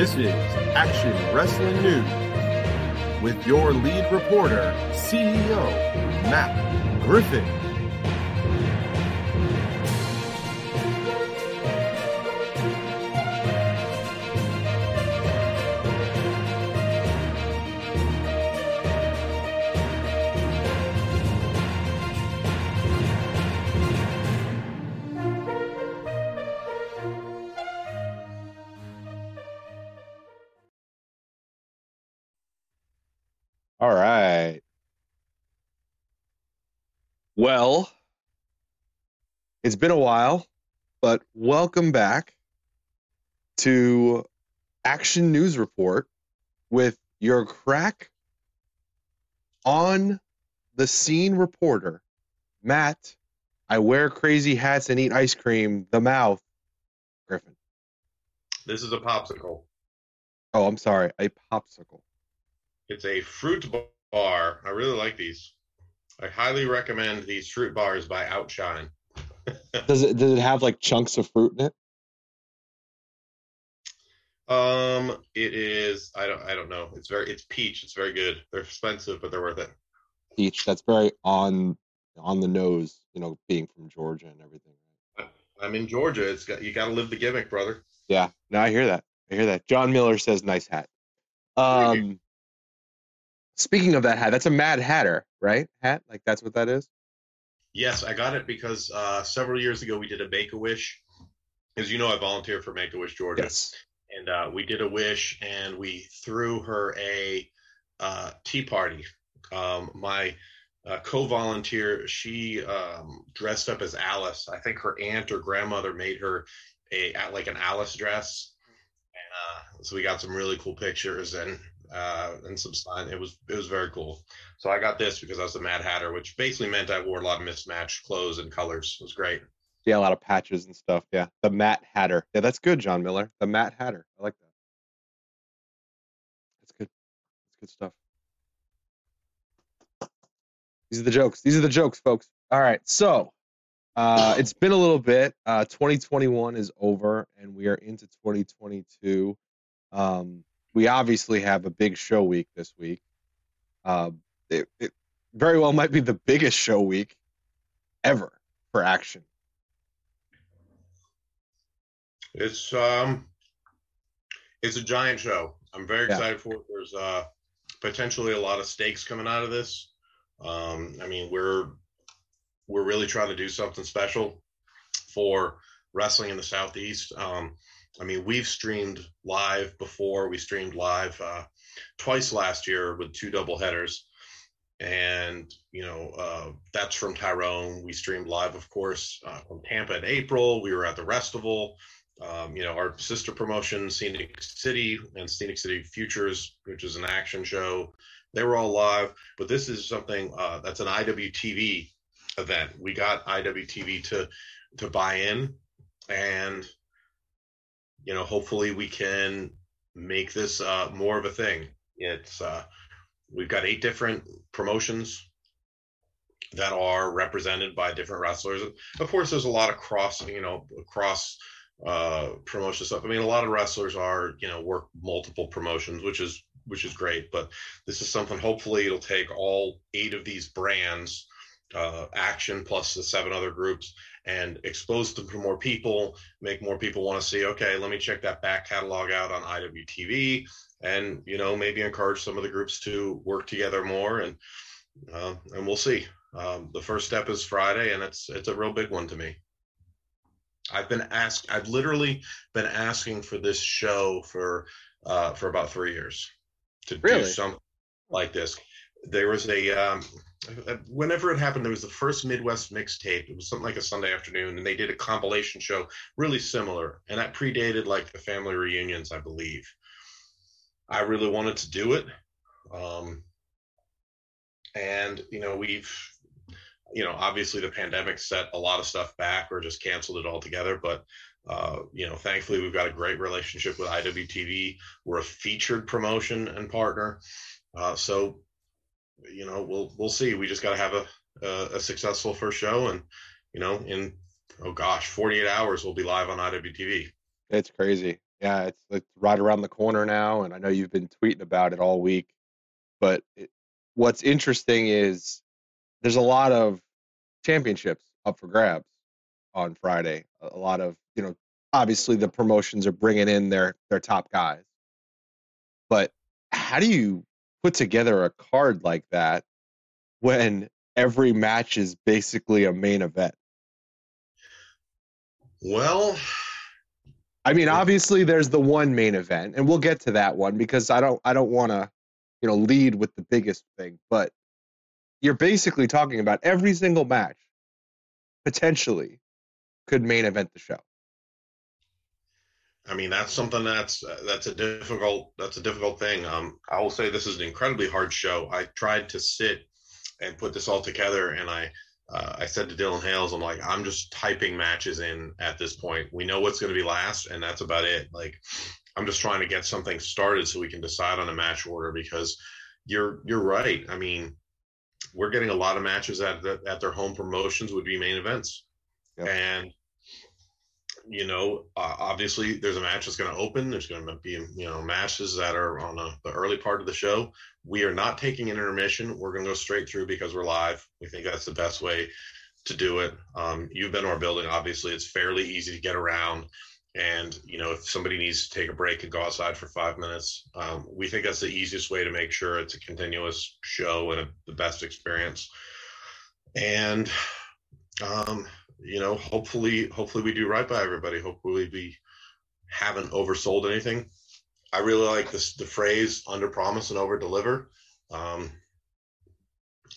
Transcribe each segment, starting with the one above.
This is Action Wrestling News with your lead reporter, CEO Matt Griffin. It's been a while, but welcome back to Action News Report with your crack on the scene reporter, Matt. I wear crazy hats and eat ice cream, the mouth, Griffin. This is a popsicle. Oh, I'm sorry, a popsicle. It's a fruit bar. I really like these. I highly recommend these fruit bars by Outshine. Does it does it have like chunks of fruit in it? Um, it is. I don't. I don't know. It's very. It's peach. It's very good. They're expensive, but they're worth it. Peach. That's very on on the nose. You know, being from Georgia and everything. I'm in Georgia. It's got. You got to live the gimmick, brother. Yeah. No, I hear that. I hear that. John Miller says nice hat. Um, speaking of that hat, that's a Mad Hatter, right? Hat, like that's what that is. Yes, I got it because uh, several years ago we did a Make a Wish. As you know, I volunteer for Make a Wish Georgia. Yes. and uh, we did a wish and we threw her a uh, tea party. Um, my uh, co-volunteer, she um, dressed up as Alice. I think her aunt or grandmother made her a like an Alice dress, and uh, so we got some really cool pictures and uh, and some sign. It was it was very cool. So I got this because I was a Mad Hatter, which basically meant I wore a lot of mismatched clothes and colors. It was great. Yeah, a lot of patches and stuff. Yeah, the Matt Hatter. Yeah, that's good, John Miller. The Matt Hatter. I like that. That's good. That's good stuff. These are the jokes. These are the jokes, folks. All right, so uh, it's been a little bit. Uh, 2021 is over, and we are into 2022. Um, we obviously have a big show week this week. Uh, it, it very well might be the biggest show week ever for action. It's um, it's a giant show. I'm very Yeah. excited for it. There's uh, potentially a lot of stakes coming out of this. Um, I mean, we're we're really trying to do something special for wrestling in the southeast. Um, I mean, we've streamed live before. We streamed live uh, twice last year with two double headers, and you know uh, that's from Tyrone. We streamed live, of course, uh, from Tampa in April. We were at the Restival um, you know, our sister promotion, Scenic City and Scenic City Futures, which is an action show. They were all live, but this is something uh, that's an IWTV event. We got IWTV to to buy in, and you know, hopefully we can make this uh, more of a thing. It's uh, we've got eight different promotions that are represented by different wrestlers. Of course, there's a lot of cross, you know, cross uh promotion stuff. I mean, a lot of wrestlers are, you know, work multiple promotions, which is which is great. But this is something. Hopefully, it'll take all eight of these brands, uh, Action plus the seven other groups, and expose them to more people. Make more people want to see. Okay, let me check that back catalog out on IWTV, and you know, maybe encourage some of the groups to work together more. And uh, and we'll see. Um, the first step is Friday, and it's it's a real big one to me. I've been asked. I've literally been asking for this show for uh, for about three years to do something like this. There was a um, whenever it happened, there was the first Midwest mixtape. It was something like a Sunday afternoon, and they did a compilation show, really similar, and that predated like the family reunions, I believe. I really wanted to do it, um, and you know we've you know, obviously the pandemic set a lot of stuff back or just canceled it altogether. But, uh, you know, thankfully we've got a great relationship with IWTV. We're a featured promotion and partner. Uh, so, you know, we'll, we'll see. We just got to have a, a, a successful first show and, you know, in, oh gosh, 48 hours we'll be live on IWTV. It's crazy. Yeah, it's it's right around the corner now, and I know you've been tweeting about it all week. But it, what's interesting is there's a lot of championships up for grabs on Friday. A lot of you know, obviously the promotions are bringing in their their top guys, but how do you put together a card like that when every match is basically a main event? Well, I mean, obviously there's the one main event, and we'll get to that one because I don't I don't want to, you know, lead with the biggest thing, but you're basically talking about every single match potentially could main event the show. I mean, that's something that's uh, that's a difficult that's a difficult thing. Um, I will say this is an incredibly hard show. I tried to sit and put this all together, and I uh, I said to Dylan Hales, I'm like, I'm just typing matches in at this point. We know what's going to be last, and that's about it. Like, I'm just trying to get something started so we can decide on a match order because you're you're right. I mean, we're getting a lot of matches at the, at their home promotions would be main events, yep. and you know, uh, obviously there's a match that's going to open. There's going to be, you know, matches that are on a, the early part of the show. We are not taking an intermission. We're going to go straight through because we're live. We think that's the best way to do it. Um, you've been to our building. Obviously, it's fairly easy to get around. And, you know, if somebody needs to take a break and go outside for five minutes, um, we think that's the easiest way to make sure it's a continuous show and a, the best experience. And, um, you know, hopefully, hopefully we do right by everybody. Hopefully we haven't oversold anything. I really like this the phrase "under promise and over deliver." Um,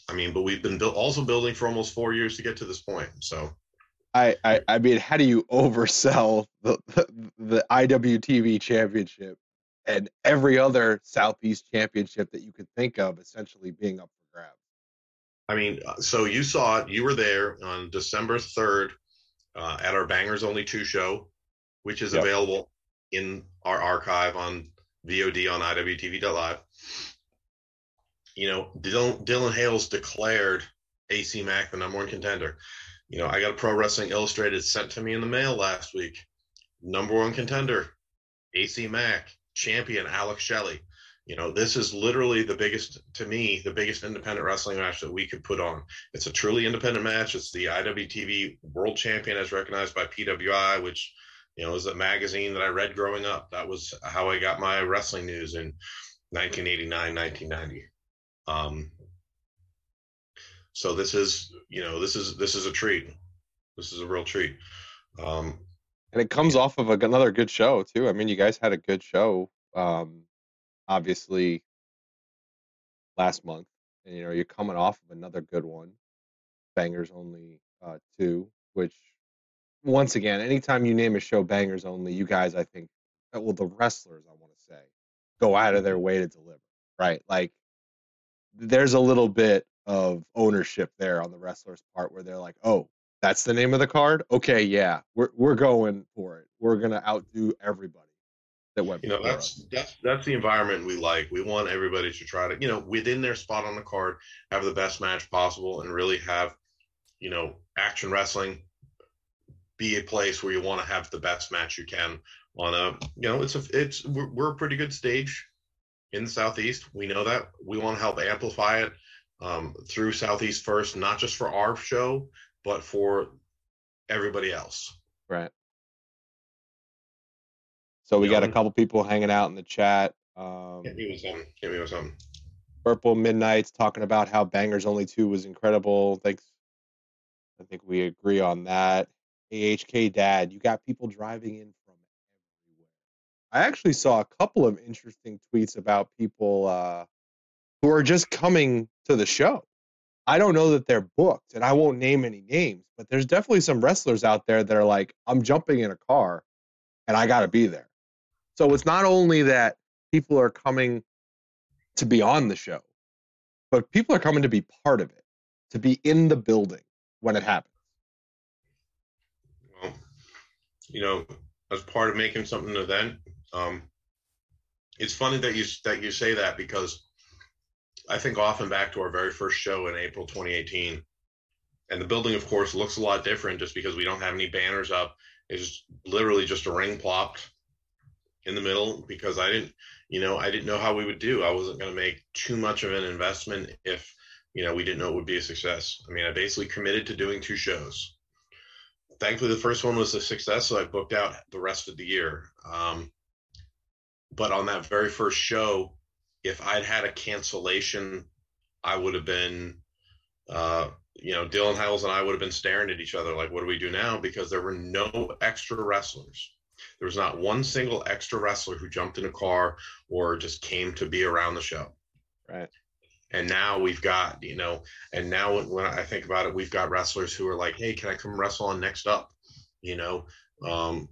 I mean, but we've been also building for almost four years to get to this point. So, I, I, I mean, how do you oversell the, the, the IWTV championship and every other Southeast championship that you could think of essentially being up? I mean, uh, so you saw it. You were there on December third uh, at our Bangers Only Two show, which is yep. available in our archive on VOD on IWTV.live. You know, Dylan, Dylan Hales declared AC Mack the number one contender. You know, I got a Pro Wrestling Illustrated sent to me in the mail last week. Number one contender, AC Mack, champion Alex Shelley you know this is literally the biggest to me the biggest independent wrestling match that we could put on. It's a truly independent match. It's the iwtv world champion as recognized by pwi which you know is a magazine that i read growing up. That was how i got my wrestling news in 1989 1990 um so this is you know this is this is a treat. This is a real treat. Um and it comes off of another good show too. I mean you guys had a good show. Um obviously last month, and you know you're coming off of another good one. Bangers only uh, two, which once again, anytime you name a show bangers only, you guys, I think, uh, well, the wrestlers, I want to say, go out of their way to deliver, right? Like, there's a little bit of ownership there on the wrestlers' part where they're like, oh, that's the name of the card. Okay, yeah, we're we're going for it. We're gonna outdo everybody that went. You know, that's us. that's that's the environment we like. We want everybody to try to, you know, within their spot on the card, have the best match possible, and really have, you know, action wrestling be a place where you want to have the best match you can on a, you know, it's a it's we're, we're a pretty good stage in the southeast. We know that we want to help amplify it um, through Southeast first, not just for our show, but for everybody else. Right. So we got a couple people hanging out in the chat. Um, Hit me with something. Hit me with something. Purple Midnight's talking about how Bangers Only Two was incredible. Thanks. I think we agree on that. AHK Dad, you got people driving in from everywhere. I actually saw a couple of interesting tweets about people uh, who are just coming to the show. I don't know that they're booked, and I won't name any names, but there's definitely some wrestlers out there that are like, I'm jumping in a car and I got to be there. So it's not only that people are coming to be on the show, but people are coming to be part of it, to be in the building when it happens. Well, you know, as part of making something an event, um, it's funny that you that you say that because I think often back to our very first show in April 2018, and the building, of course, looks a lot different just because we don't have any banners up. It's literally just a ring plopped in the middle because I didn't, you know, I didn't know how we would do. I wasn't going to make too much of an investment if, you know, we didn't know it would be a success. I mean, I basically committed to doing two shows. Thankfully, the first one was a success, so I booked out the rest of the year. Um, but on that very first show, if I'd had a cancellation, I would have been, uh, you know, Dylan Hales and I would have been staring at each other like, what do we do now? Because there were no extra wrestlers. There was not one single extra wrestler who jumped in a car or just came to be around the show. Right. And now we've got, you know, and now when I think about it, we've got wrestlers who are like, hey, can I come wrestle on next up? You know, um,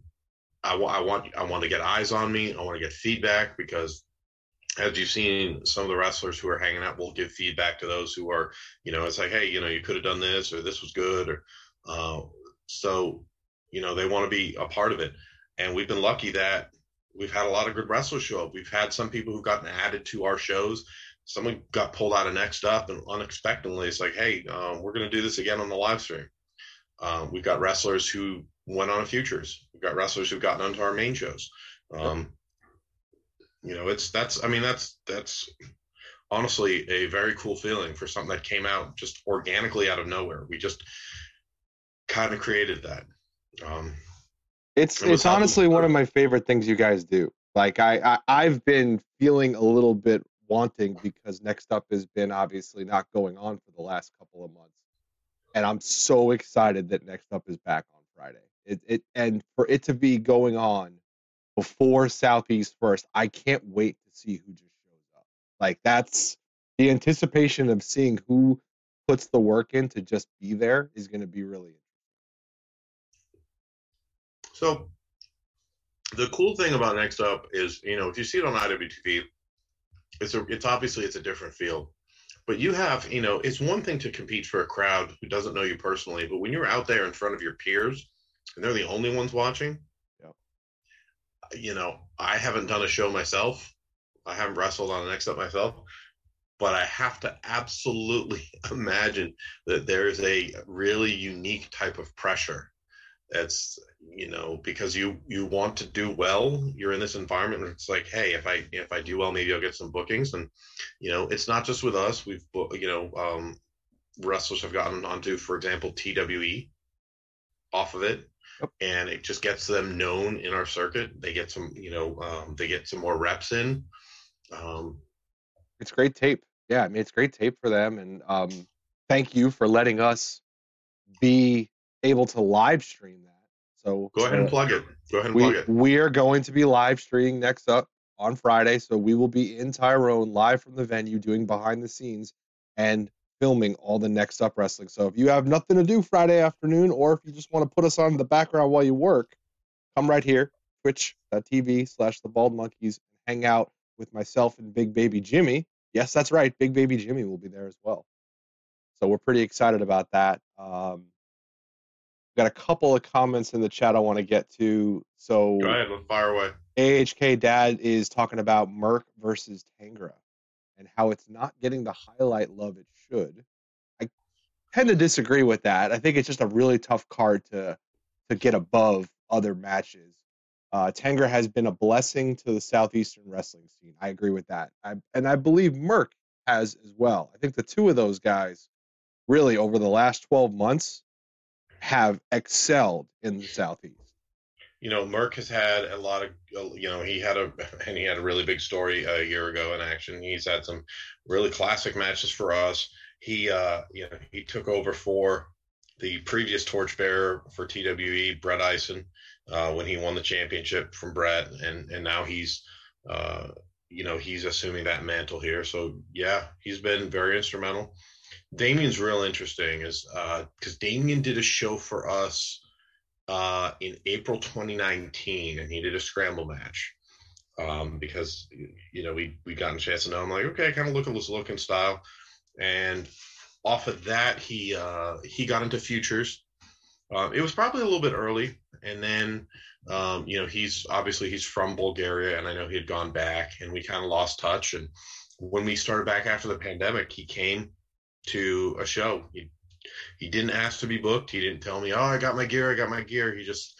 I, I want I want to get eyes on me. I want to get feedback because as you've seen, some of the wrestlers who are hanging out will give feedback to those who are, you know, it's like, hey, you know, you could have done this or this was good, or uh, so, you know, they want to be a part of it. And we've been lucky that we've had a lot of good wrestlers show up. We've had some people who've gotten added to our shows. Someone got pulled out of next up, and unexpectedly, it's like, hey, um, we're going to do this again on the live stream. Um, we've got wrestlers who went on futures. We've got wrestlers who've gotten onto our main shows. Um, you know, it's that's I mean that's that's honestly a very cool feeling for something that came out just organically out of nowhere. We just kind of created that. It's it it's honestly one of my favorite things you guys do. Like I, I I've been feeling a little bit wanting because next up has been obviously not going on for the last couple of months, and I'm so excited that next up is back on Friday. It it and for it to be going on before Southeast first, I can't wait to see who just shows up. Like that's the anticipation of seeing who puts the work in to just be there is going to be really so the cool thing about Next Up is, you know, if you see it on IWTV, it's a, it's obviously it's a different feel. But you have, you know, it's one thing to compete for a crowd who doesn't know you personally, but when you're out there in front of your peers and they're the only ones watching, you know, I haven't done a show myself. I haven't wrestled on an Next Up myself, but I have to absolutely imagine that there is a really unique type of pressure. That's you know because you you want to do well. You're in this environment where it's like, hey, if I if I do well, maybe I'll get some bookings. And you know, it's not just with us. We've you know um, wrestlers have gotten onto, for example, TWE off of it and it just gets them known in our circuit. They get some, you know, um, they get some more reps in. Um, it's great tape. Yeah, I mean, it's great tape for them, and um, thank you for letting us be able to live stream that. So go ahead and plug it. Go ahead and we, plug it. We are going to be live streaming next up on Friday, so we will be in Tyrone live from the venue doing behind the scenes and filming all the next up wrestling. So if you have nothing to do Friday afternoon, or if you just want to put us on the background while you work, come right here, twitch.tv slash the bald monkeys, and hang out with myself and Big Baby Jimmy. Yes, that's right. Big Baby Jimmy will be there as well. So we're pretty excited about that. Um, got a couple of comments in the chat I want to get to. So go ahead, let's fire away. AHK Dad is talking about Merc versus Tangra and how it's not getting the highlight love it should. I tend to disagree with that. I think it's just a really tough card to to get above other matches. Uh, Tangra has been a blessing to the southeastern wrestling scene. I agree with that, I, and I believe Merc has as well. I think the two of those guys, really over the last twelve months, have excelled in the southeast you know, Merc has had a lot of, you know, he had a, and he had a really big story a year ago in action. He's had some really classic matches for us. He, uh, you know, he took over for the previous torchbearer for TWE, Brett Ison, uh, when he won the championship from Brett, and and now he's, uh, you know, he's assuming that mantle here. So yeah, he's been very instrumental. Damien's real interesting, is because uh, Damien did a show for us uh, in April 2019, and he did a scramble match um, because you know we we got a chance to know him. Like, okay, kind of look at this look and style, and off of that, he uh, he got into futures. Uh, it was probably a little bit early, and then um, you know he's obviously he's from Bulgaria, and I know he had gone back, and we kind of lost touch. And when we started back after the pandemic, he came to a show. He he didn't ask to be booked. He didn't tell me, "Oh, I got my gear. I got my gear." He just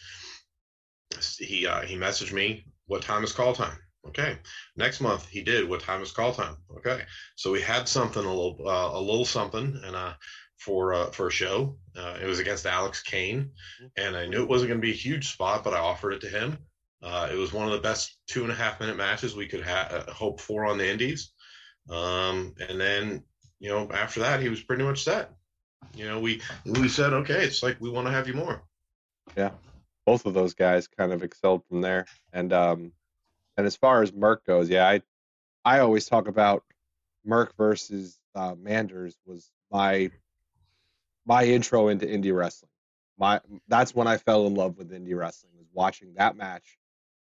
he uh, he messaged me what time is call time? Okay. Next month he did. What time is call time? Okay. So we had something a little uh, a little something and uh for uh, for a show. Uh, it was against Alex Kane, and I knew it wasn't going to be a huge spot, but I offered it to him. Uh, it was one of the best two and a half minute matches we could ha- uh, hope for on the Indies. Um, and then you know after that he was pretty much set. You know we we said okay, it's like we want to have you more. Yeah, both of those guys kind of excelled from there, and um, and as far as Merc goes, yeah, I I always talk about Merc versus uh, Manders was my my intro into indie wrestling. My that's when I fell in love with indie wrestling was watching that match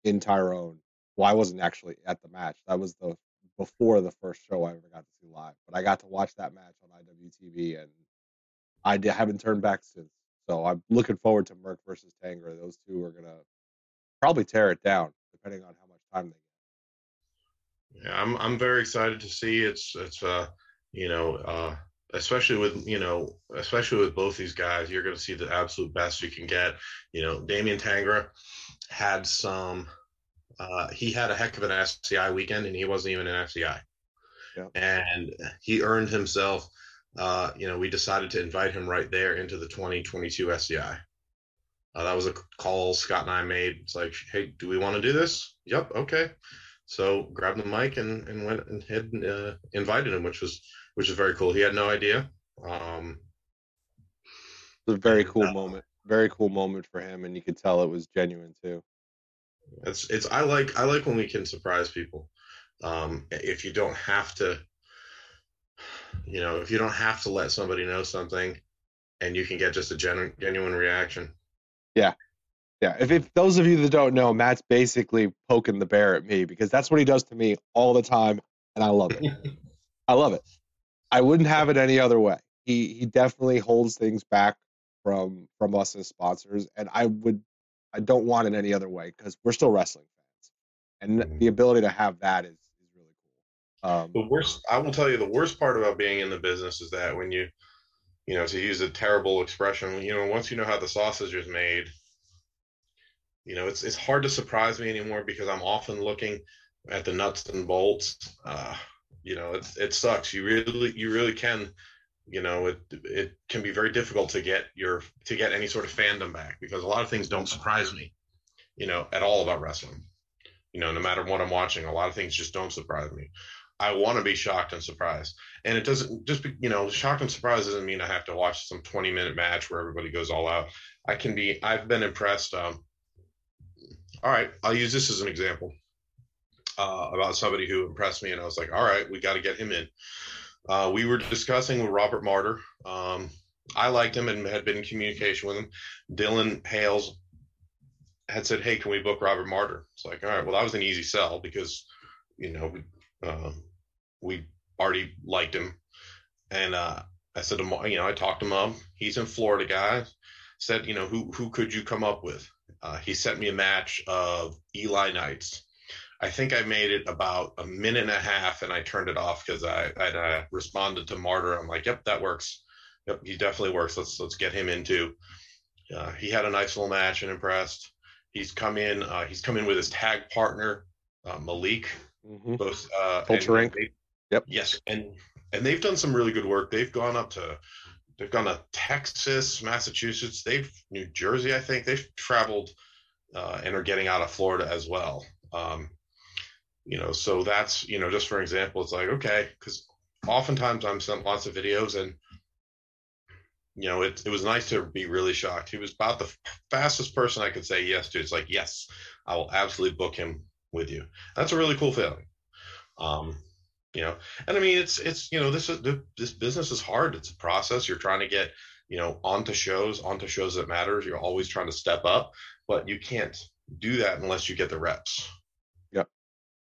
in Tyrone. Well, I wasn't actually at the match. That was the before the first show I ever got to see live. But I got to watch that match on IWTV, and I haven't turned back since. So I'm looking forward to Merc versus Tangra. Those two are gonna probably tear it down, depending on how much time they get. Yeah, I'm I'm very excited to see it's it's uh you know uh especially with you know especially with both these guys you're going to see the absolute best you can get you know Damian Tangra had some uh, he had a heck of an SCI weekend and he wasn't even an SCI yeah. and he earned himself uh, you know we decided to invite him right there into the 2022 SCI uh, that was a call Scott and I made it's like hey do we want to do this yep okay so grabbed the mic and, and went and had uh, invited him which was which is very cool. He had no idea. Um, it was a very cool uh, moment. Very cool moment for him, and you could tell it was genuine too. It's it's I like I like when we can surprise people. Um, if you don't have to, you know, if you don't have to let somebody know something, and you can get just a genuine genuine reaction. Yeah, yeah. If, if those of you that don't know, Matt's basically poking the bear at me because that's what he does to me all the time, and I love it. I love it. I wouldn't have it any other way. He he definitely holds things back from from us as sponsors, and I would I don't want it any other way because we're still wrestling fans, and mm-hmm. the ability to have that is is really cool. Um, the worst, I will tell you, the worst part about being in the business is that when you, you know, to use a terrible expression, you know, once you know how the sausage is made, you know, it's it's hard to surprise me anymore because I'm often looking at the nuts and bolts. Uh, you know it, it sucks you really you really can you know it it can be very difficult to get your to get any sort of fandom back because a lot of things don't surprise me you know at all about wrestling. You know no matter what i'm watching a lot of things just don't surprise me. I want to be shocked and surprised. And it doesn't just be you know shocked and surprised doesn't mean i have to watch some 20 minute match where everybody goes all out. I can be i've been impressed um all right i'll use this as an example uh, about somebody who impressed me, and I was like, all right, we got to get him in. Uh, we were discussing with Robert Martyr. Um, I liked him and had been in communication with him. Dylan Hales had said, "Hey, can we book Robert Martyr?" It's like, all right, well, that was an easy sell because you know we, uh, we already liked him, and uh, I said him, you know, I talked him up. He's in Florida, guy. Said, you know, who who could you come up with? Uh, he sent me a match of Eli Knights I think I made it about a minute and a half, and I turned it off because I I uh, responded to Martyr. I'm like, "Yep, that works. Yep, he definitely works. Let's let's get him into." Uh, he had a nice little match and impressed. He's come in. Uh, he's come in with his tag partner uh, Malik. Mm-hmm. Both uh, Culture Inc. Yep. Yes, and and they've done some really good work. They've gone up to they've gone to Texas, Massachusetts. They've New Jersey. I think they've traveled uh, and are getting out of Florida as well. Um, you know so that's you know just for example it's like okay because oftentimes i'm sent lots of videos and you know it, it was nice to be really shocked. He was about the fastest person i could say yes to. It's like yes i will absolutely book him with you. That's a really cool feeling. Um you know and i mean it's it's you know this is this business is hard. It's a process. You're trying to get you know onto shows onto shows that matters. You're always trying to step up but you can't do that unless you get the reps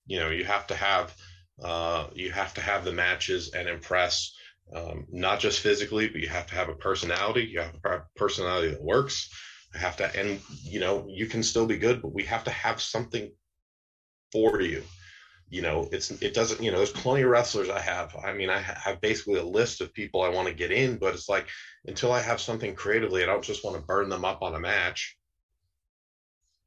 you know you have to have uh, you have to have the matches and impress um, not just physically but you have to have a personality. You have a personality that works. I have to and you know you can still be good but we have to have something for you. You know it's it doesn't you know there's plenty of wrestlers i have. I mean i have basically a list of people i want to get in but it's like until i have something creatively i don't just want to burn them up on a match.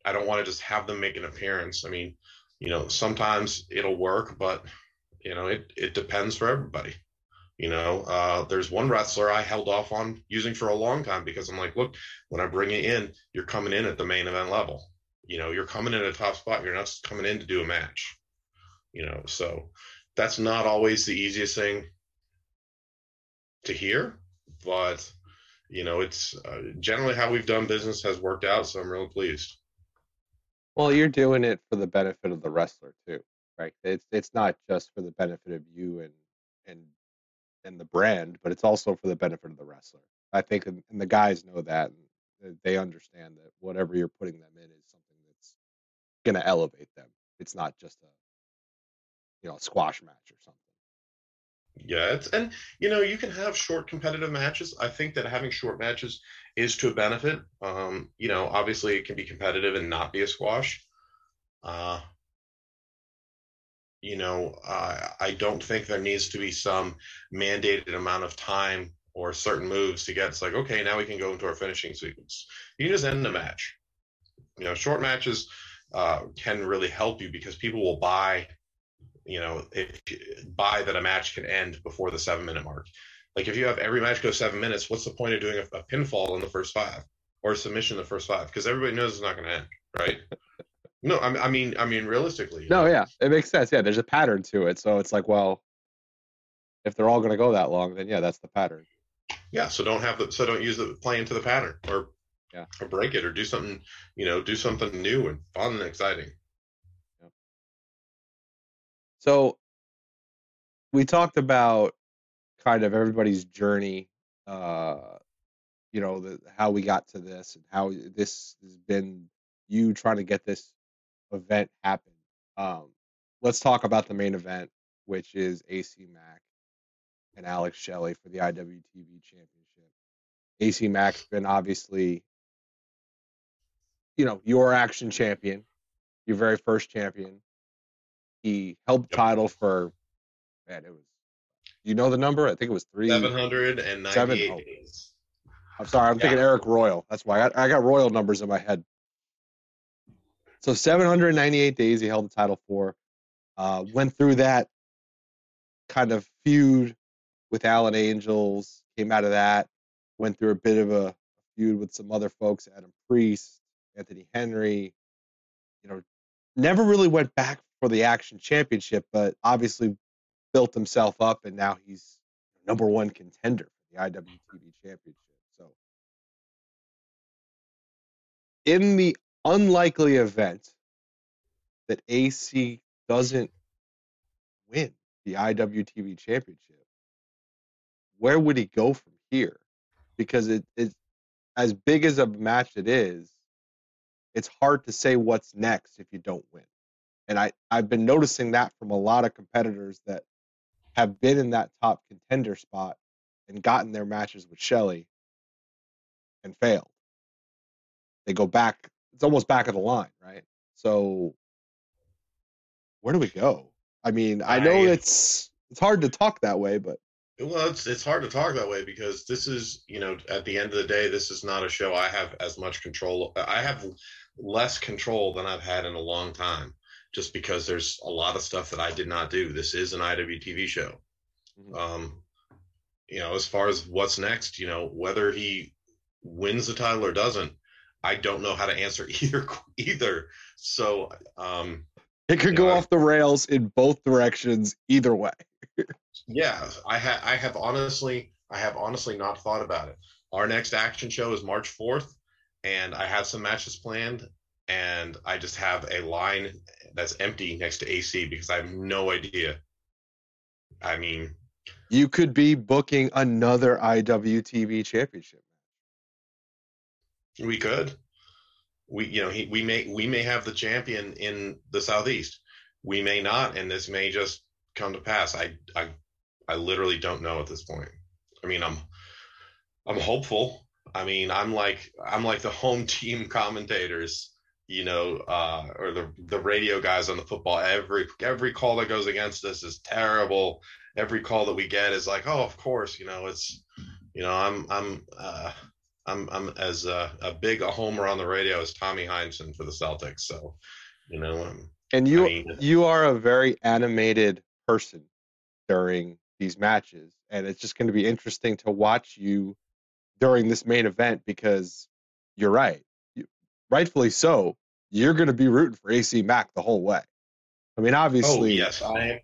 I don't want to just have them make an appearance. I mean, you know, sometimes it'll work, but you know, it it depends for everybody. You know, uh, there's one wrestler I held off on using for a long time because I'm like, look, when I bring you in, you're coming in at the main event level. You know, you're coming in at a top spot. You're not coming in to do a match. You know, so that's not always the easiest thing to hear, but you know, it's uh, generally how we've done business has worked out. So I'm really pleased. Well, you're doing it for the benefit of the wrestler too, right? It's it's not just for the benefit of you and and and the brand, but it's also for the benefit of the wrestler. I think, and the guys know that, and they understand that whatever you're putting them in is something that's going to elevate them. It's not just a, you know, a squash match or something. Yeah, it's and you know you can have short competitive matches. I think that having short matches is to a benefit. Um, you know, obviously it can be competitive and not be a squash. Uh, you know, I don't think there needs to be some mandated amount of time or certain moves to get. It's like, okay, now we can go into our finishing sequence. You just end the match. You know, short matches uh, can really help you because people will buy. You know, if, buy that a match can end before the seven minute mark. Like if you have every match go seven minutes, what's the point of doing a, a pinfall in the first five or submission in the first five? Because everybody knows it's not going to end, right? No, I, I mean, I mean, realistically. No, know? yeah, it makes sense. Yeah, there's a pattern to it, so it's like, well, if they're all going to go that long, then yeah, that's the pattern. Yeah, so don't have the so don't use the play into the pattern or yeah. or break it or do something, you know, do something new and fun and exciting. So we talked about kind of everybody's journey, uh, you know, the, how we got to this and how this has been you trying to get this event happen. Um, let's talk about the main event, which is AC Mack and Alex Shelley for the IWTV Championship. AC Mack's been obviously, you know, your action champion, your very first champion. He held the title for, man, it was, you know the number? I think it was three. 798 seven, oh. days. I'm sorry, I'm yeah. thinking Eric Royal. That's why I got, I got Royal numbers in my head. So 798 days he held the title for. Uh, went through that kind of feud with Alan Angels. Came out of that. Went through a bit of a feud with some other folks, Adam Priest, Anthony Henry. You know, never really went back for the Action Championship, but obviously built himself up, and now he's number one contender for the IWTV Championship. So, in the unlikely event that AC doesn't win the IWTV championship, where would he go from here? Because it is as big as a match it is, it's hard to say what's next if you don't win. And I, I've been noticing that from a lot of competitors that have been in that top contender spot and gotten their matches with Shelley and failed. They go back it's almost back of the line, right? So where do we go? I mean, I know I, it's it's hard to talk that way, but well, it's it's hard to talk that way because this is, you know, at the end of the day, this is not a show I have as much control. I have less control than I've had in a long time, just because there's a lot of stuff that I did not do. This is an IWTV show. Mm-hmm. Um, you know, as far as what's next, you know, whether he wins the title or doesn't, I don't know how to answer either either. So um, it could go know, off the rails in both directions either way. yeah, I have I have honestly I have honestly not thought about it. Our next action show is March fourth, and I have some matches planned, and I just have a line that's empty next to AC because I have no idea. I mean, you could be booking another IWTV championship. We could. We you know he, we may we may have the champion in the southeast. We may not, and this may just come to pass. I I I literally don't know at this point. I mean, I'm I'm hopeful. I mean, I'm like I'm like the home team commentators, you know, uh, or the the radio guys on the football. Every every call that goes against us is terrible. Every call that we get is like, oh, of course, you know, it's you know, I'm I'm uh, I'm I'm as uh, a big a homer on the radio as Tommy Heinsohn for the Celtics. So, you know, um, And you I mean- you are a very animated person during these matches, and it's just going to be interesting to watch you during this main event because you're right, rightfully so. You're going to be rooting for AC Mack the whole way. I mean, oh obviously, yes, I am.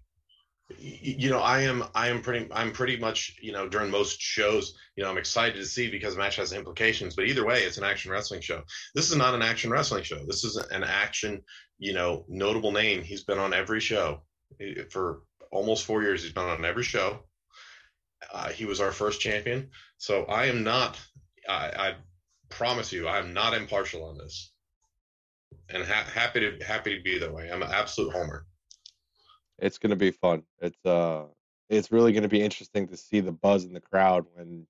You know, I am. I am pretty. I'm pretty much. You know, during most shows, you know, I'm excited to see because the match has implications. But either way, it's an action wrestling show. This is not an action wrestling show. This is an action. You know, notable name. He's been on every show for almost four years. He's been on every show. Uh, he was our first champion. So I am not. I, I promise you, I'm not impartial on this. And ha- happy to happy to be that way. I'm an absolute homer. it's going to be fun. It's uh, it's really going to be interesting to see the buzz in the crowd when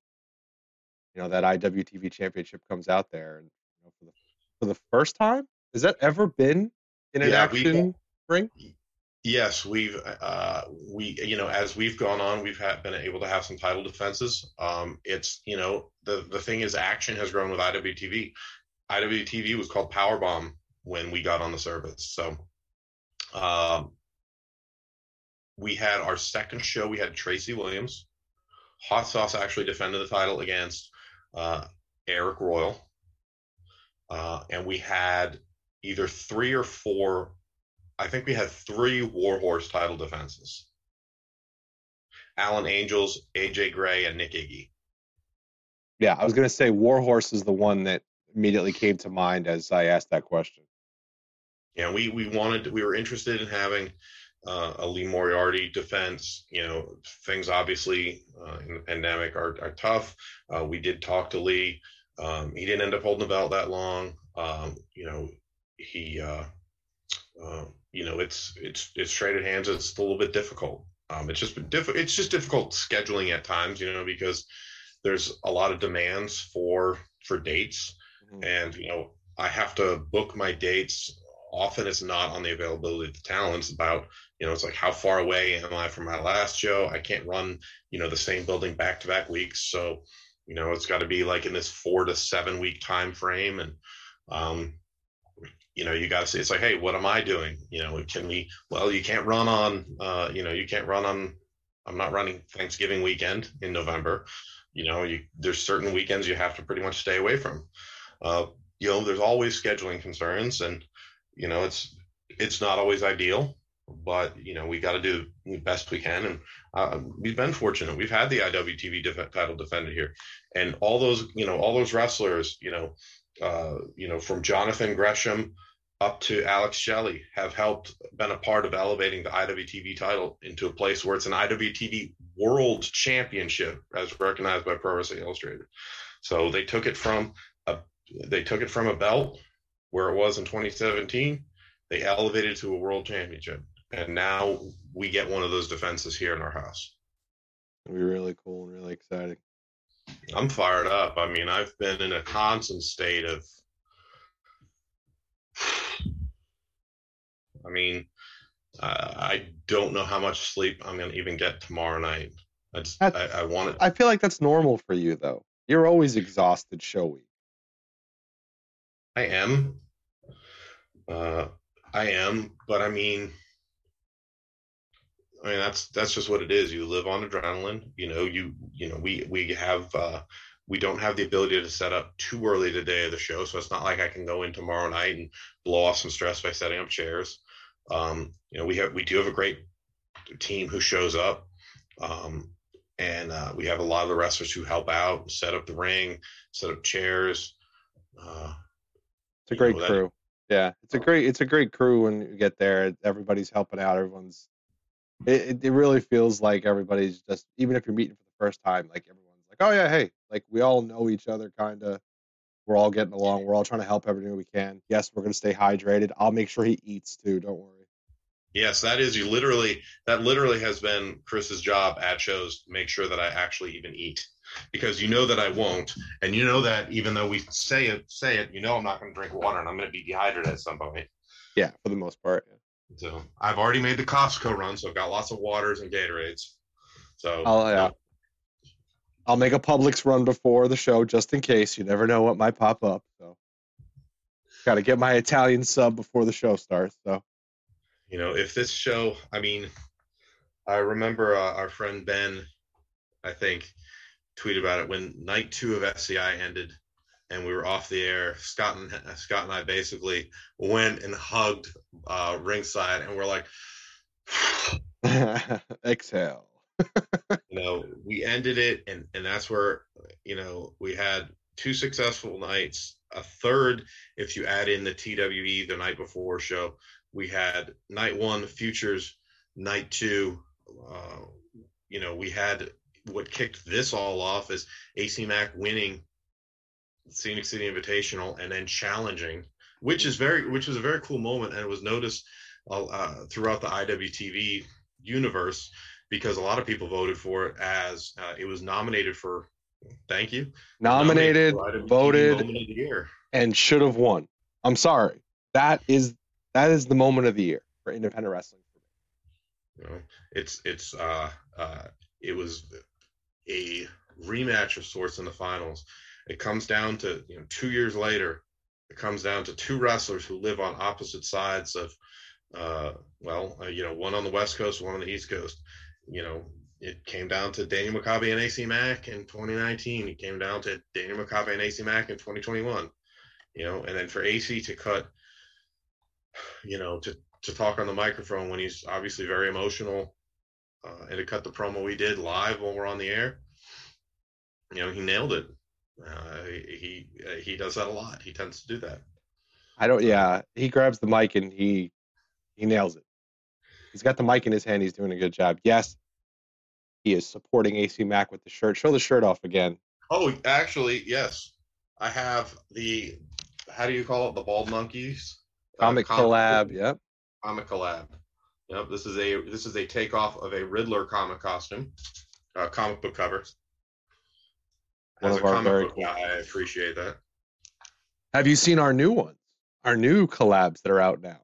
you know that IWTV Championship comes out there, and you know, for the for the first time, has that ever been in an Yeah, we- action ring? Yes, we've uh, we you know as we've gone on, we've had, been able to have some title defenses. Um, it's you know the the thing is, action has grown with IWTV. IWTV was called Powerbomb when we got on the service. So, um, we had our second show. We had Tracy Williams. Hot Sauce actually defended the title against uh, Eric Royal, uh, and we had either three or four I think we had three Warhorse title defenses. Alan Angels, AJ Gray, and Nick Iggy. Yeah, I was going to say Warhorse is the one that immediately came to mind as I asked that question. Yeah, we we wanted we were interested in having uh, a Lee Moriarty defense. You know, things obviously uh, in the pandemic are are tough. Uh, we did talk to Lee. Um, he didn't end up holding the belt that long. Um, you know, he uh, uh, you know it's it's it's traded hands. It's a little bit difficult. Um, it's just been diff- It's just difficult scheduling at times. You know, because there's a lot of demands for for dates Mhm. and you know i have to book my dates often it's not on the availability of the talent it's about you know it's like how far away am i from my last show i can't run you know the same building back to back weeks so you know it's got to be like in this four to seven week time frame and um you know you got to say it's like hey what am i doing? You know can we well you can't run on uh you know you can't run on i'm not running thanksgiving weekend in november. You know you there's certain weekends you have to pretty much stay away from. Uh, you know there's always scheduling concerns and you know it's it's not always ideal but you know we got to do the best we can and uh, we've been fortunate. We've had the iwtv def- title defended here. And all those you know all those wrestlers you know uh, you know from jonathan gresham up to alex shelley have helped been a part of elevating the iwtv title into a place where it's an iwtv world championship as recognized by pro wrestling illustrated. So they took it from a they took it from a belt where it was in 2017 they elevated to a world championship. And now we get one of those defenses here in our house. It'll be really cool and really exciting. I'm fired up i mean i've been in a constant state of i mean uh, i don't know how much sleep i'm going to even get tomorrow night i just I, I want it I feel like that's normal for you, though. You're always exhausted show week. I am. Uh, I am, but I mean, I mean that's that's just what it is. You live on adrenaline. You know, you you know we we have uh, we don't have the ability to set up too early the day of the show, so it's not like I can go in tomorrow night and blow off some stress by setting up chairs. Um, you know, we have we do have a great team who shows up. Um, and uh, we have a lot of the wrestlers who help out, set up the ring, set up chairs. Uh, It's a great know, that- crew. Yeah, it's a great it's a great crew when you get there. Everybody's helping out. Everyone's. It, it, really feels like everybody's just even if you're meeting for the first time, like everyone's like, oh yeah, hey, like we all know each other, kind of. We're all getting along. We're all trying to help everything we can. Yes, we're gonna stay hydrated. I'll make sure he eats too. Don't worry. Yes, that is you literally that literally has been Chris's job at shows to make sure that I actually even eat. Because you know that I won't, and you know that even though we say it, say it, you know I'm not going to drink water, and I'm going to be dehydrated at some point. Yeah, for the most part. Yeah. So I've already made the Costco run, so I've got lots of waters and Gatorades. So Oh yeah. I'll make a Publix run before the show just in case. You never know what might pop up. So, got to get my Italian sub before the show starts. So, you know, if this show, I mean, I remember uh, our friend Ben, I think, tweeted about it when night two of SCI ended and we were off the air. Scott and Scott and I basically went and hugged uh, ringside, and we're like, exhale. you know, we ended it, and and that's where you know we had two successful nights. A third, if you add in the TWE the night before show, we had night one futures, night two. Uh, you know, we had what kicked this all off is AC Mack winning Scenic City Invitational and then challenging, which is very, which was a very cool moment and was noticed uh, throughout the IWTV universe because a lot of people voted for it as uh, it was nominated for. Thank you. Nominated, nominated voted, and should have won. I'm sorry. That is that is the moment of the year for independent wrestling. You know, it's it's uh uh it was a rematch of sorts in the finals. It comes down to you know two years later, it comes down to two wrestlers who live on opposite sides of uh, well, uh, you know, one on the West Coast, one on the East Coast. You know, it came down to Daniel Makabe and AC Mack in 2019. It came down to Daniel Makabe and AC Mack in 2021. You know, and then for AC to cut, you know, to to talk on the microphone when he's obviously very emotional, uh, and to cut the promo we did live when we're on the air. You know, he nailed it. Uh, he he does that a lot. He tends to do that. I don't. Yeah, he grabs the mic and he he nails it. He's got the mic in his hand. He's doing a good job. Yes, he is supporting AC Mack with the shirt. Show the shirt off again. Oh, actually, yes. I have the how do you call it? The bald monkeys comic, uh, comic collab. Yep. Comic collab. Yep. This is a this is a takeoff of a Riddler comic costume, uh, comic book cover. One As of a our comic very book cool. guy, I appreciate that. Have you seen our new ones? Our new collabs that are out now.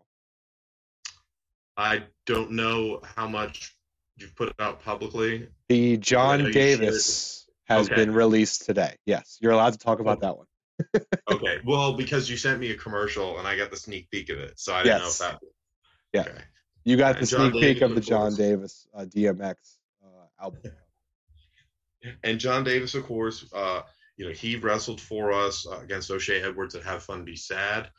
I don't know how much you've put out publicly. The John Davis has okay. been released today. Yes, you're allowed to talk about that one. okay, well, because you sent me a commercial and I got the sneak peek of it, so I didn't yes. know if that. Yeah, okay. you got the sneak Davis, peek of the John Davis uh, DMX uh, album. and John Davis, of course, uh, you know, he wrestled for us uh, against O'Shea Edwards at Have Fun Be Sad.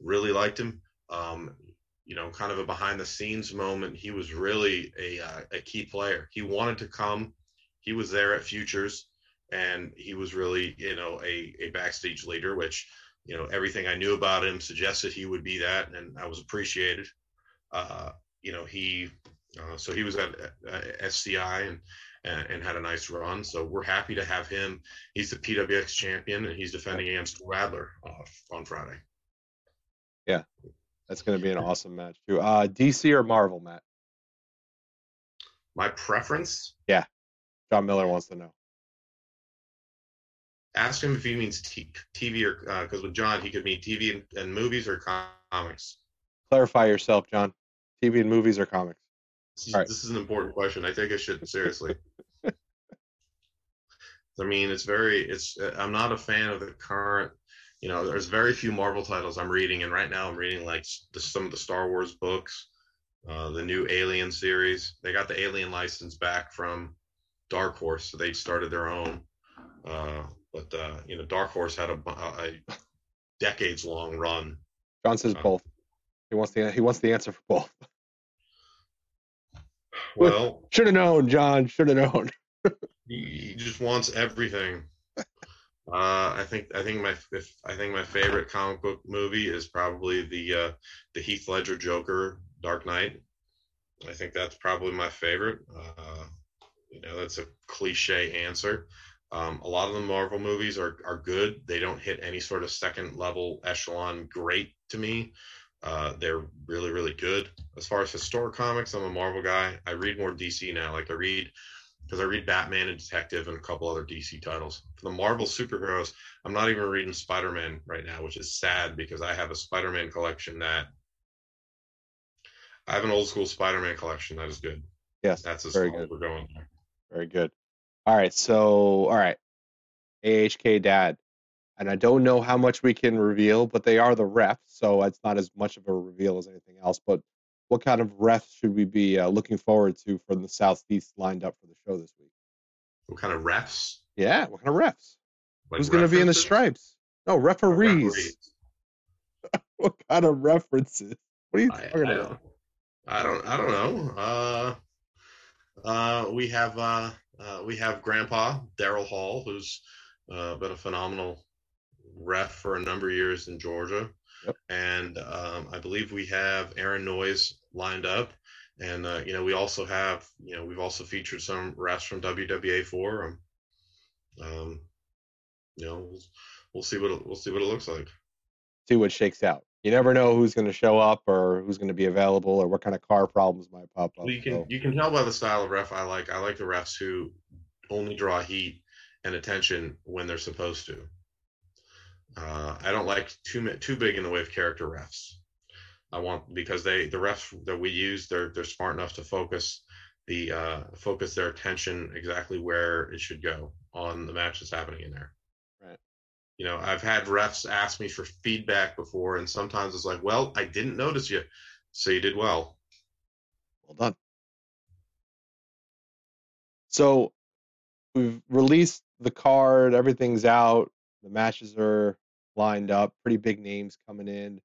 Really liked him. Um, you know, kind of a behind the scenes moment. He was really a, uh, a key player. He wanted to come. He was there at Futures, and he was really, you know, a, a backstage leader, which, you know, everything I knew about him suggested he would be that, and I was appreciated. Uh, you know, he, uh, so he was at, at SCI and, and, and had a nice run. So we're happy to have him. He's the PWX champion, and he's defending against Radler on Friday. Yeah, that's going to be an awesome match too. Uh, DC or Marvel, Matt? My preference? Yeah, John Miller wants to know. Ask him if he means t- TV or because uh, with John he could mean TV and, and movies or comics. Clarify yourself, John. TV and movies or comics? This is, right. this is an important question. I take I should seriously. I mean, it's very. It's. I'm not a fan of the current you know, there's very few Marvel titles I'm reading, and right now I'm reading like the, some of the Star Wars books, uh, the new Alien series. They got the Alien license back from Dark Horse, so they started their own. Uh, but uh, you know, Dark Horse had a, a decades long run. John says uh, both. He wants the he wants the answer for both. Well, should have known, John. Should have known. he just wants everything. Uh, I think I think my if, I think my favorite comic book movie is probably the uh, the Heath Ledger Joker Dark Knight. I think that's probably my favorite. Uh, you know, that's a cliche answer. Um, a lot of the Marvel movies are are good. They don't hit any sort of second level echelon great to me. Uh, they're really really good. As far as historic comics, I'm a Marvel guy. I read more DC now. Like I read because I read Batman and Detective and a couple other DC titles. For the Marvel superheroes, I'm not even reading Spider Man right now, which is sad because I have a Spider Man collection that I have an old school Spider Man collection that is good. Yes, that's as very good. we're going there. Very good. All right, so all right, AHK Dad, and I don't know how much we can reveal, but they are the refs, so it's not as much of a reveal as anything else. But what kind of refs should we be uh, looking forward to for the Southeast lined up for the show this week? What kind of refs? Yeah, what kind of refs? Like Who's going to be in the stripes? No, Oh, referees. referees. what kind of references? What are you I, talking I about? don't, I don't, I don't know. Uh, uh, we have, uh, uh, we have Grandpa Daryl Hall, who's uh, been a phenomenal ref for a number of years in Georgia, Yep. and um, I believe we have Aaron Noyes lined up, and uh, you know we also have, you know, we've also featured some refs from WWA four. Um, um, you know, we'll, we'll see what it, we'll see what it looks like. See what shakes out. You never know who's going to show up or who's going to be available or what kind of car problems might pop up. You can so- you can tell by the style of ref I like. I like the refs who only draw heat and attention when they're supposed to. Uh, I don't like too too big in the way of character refs. I want because they the refs that we use they're they're smart enough to focus the uh, focus their attention exactly where it should go on the match that's happening in there. Right. You know, I've had refs ask me for feedback before, and sometimes it's like, "Well, I didn't notice you, so you did well." Well done. So we've released the card, everything's out, the matches are lined up, pretty big names coming in.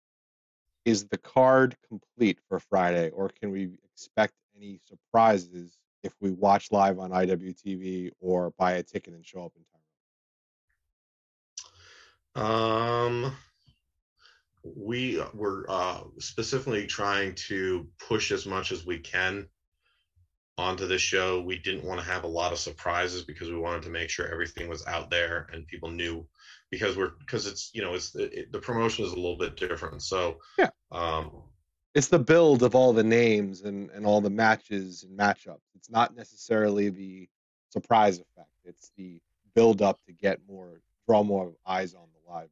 Is the card complete for Friday, or can we expect any surprises if we watch live on IWTV or buy a ticket and show up in time? Um, we were uh, specifically trying to push as much as we can onto this show. We didn't want to have a lot of surprises because we wanted to make sure everything was out there and people knew because we're because it's you know it's it, the promotion is a little bit different. So Yeah. um, It's the build of all the names and, and all the matches and matchups. It's not necessarily the surprise effect. It's the build up to get more, draw more eyes on the live.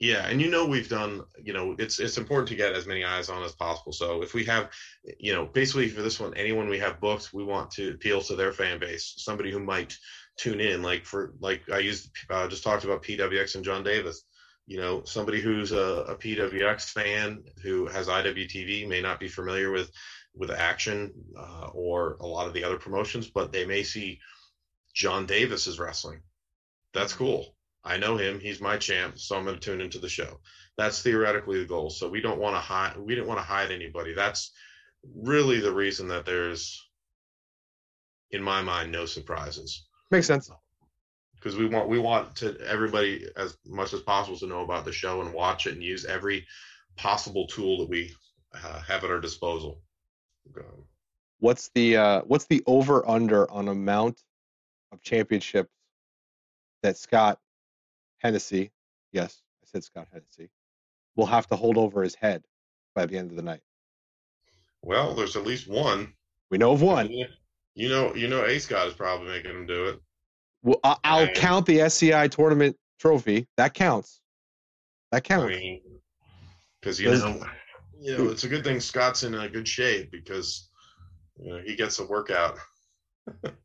Yeah, and you know we've done, you know, it's it's important to get as many eyes on as possible. So if we have, you know, basically for this one, anyone we have booked, we want to appeal to their fan base, somebody who might tune in. Like for like I used uh, just talked about PWX and John Davis. You know, somebody who's a, a PWX fan who has IWTV may not be familiar with with action uh, or a lot of the other promotions, but they may see John Davis is wrestling. That's cool. I know him. He's my champ, so I'm going to tune into the show. That's theoretically the goal. So we don't want to hide. We didn't want to hide anybody. That's really the reason that there's, in my mind, no surprises Makes sense. because we want we want to everybody as much as possible to know about the show and watch it and use every possible tool that we uh, have at our disposal. Um, What's the uh, what's the over under on amount of championships that Scott Hennessy, yes, I said Scott Hennessy, will have to hold over his head by the end of the night? well, there's at least one. We know of one. You know, you know, A Scott is probably making him do it. Well, I- I'll count the SCI tournament trophy. That counts. That I counts. mean, because you know, you know, it's a good thing Scott's in a good shape because you know he gets a workout.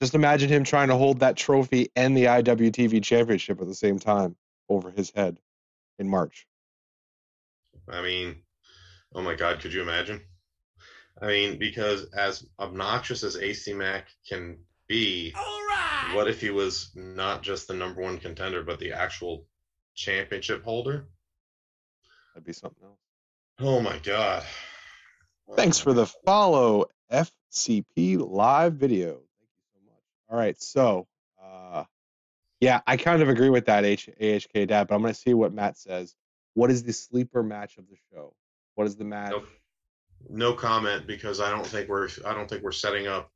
Just imagine him trying to hold that trophy and the IWTV championship at the same time over his head in March. I mean, oh my God, could you imagine? I mean, because as obnoxious as AC Mack can be, what if he was not just the number one contender, but the actual championship holder? That'd be something else. Oh my God. Thanks for the follow, FCP live video. Thank you so much. All right, so uh, yeah, I kind of agree with that H- AHK dad, but I'm going to see what Matt says. What is the sleeper match of the show? What is the match? Nope. no comment because I don't think we're I don't think we're setting up.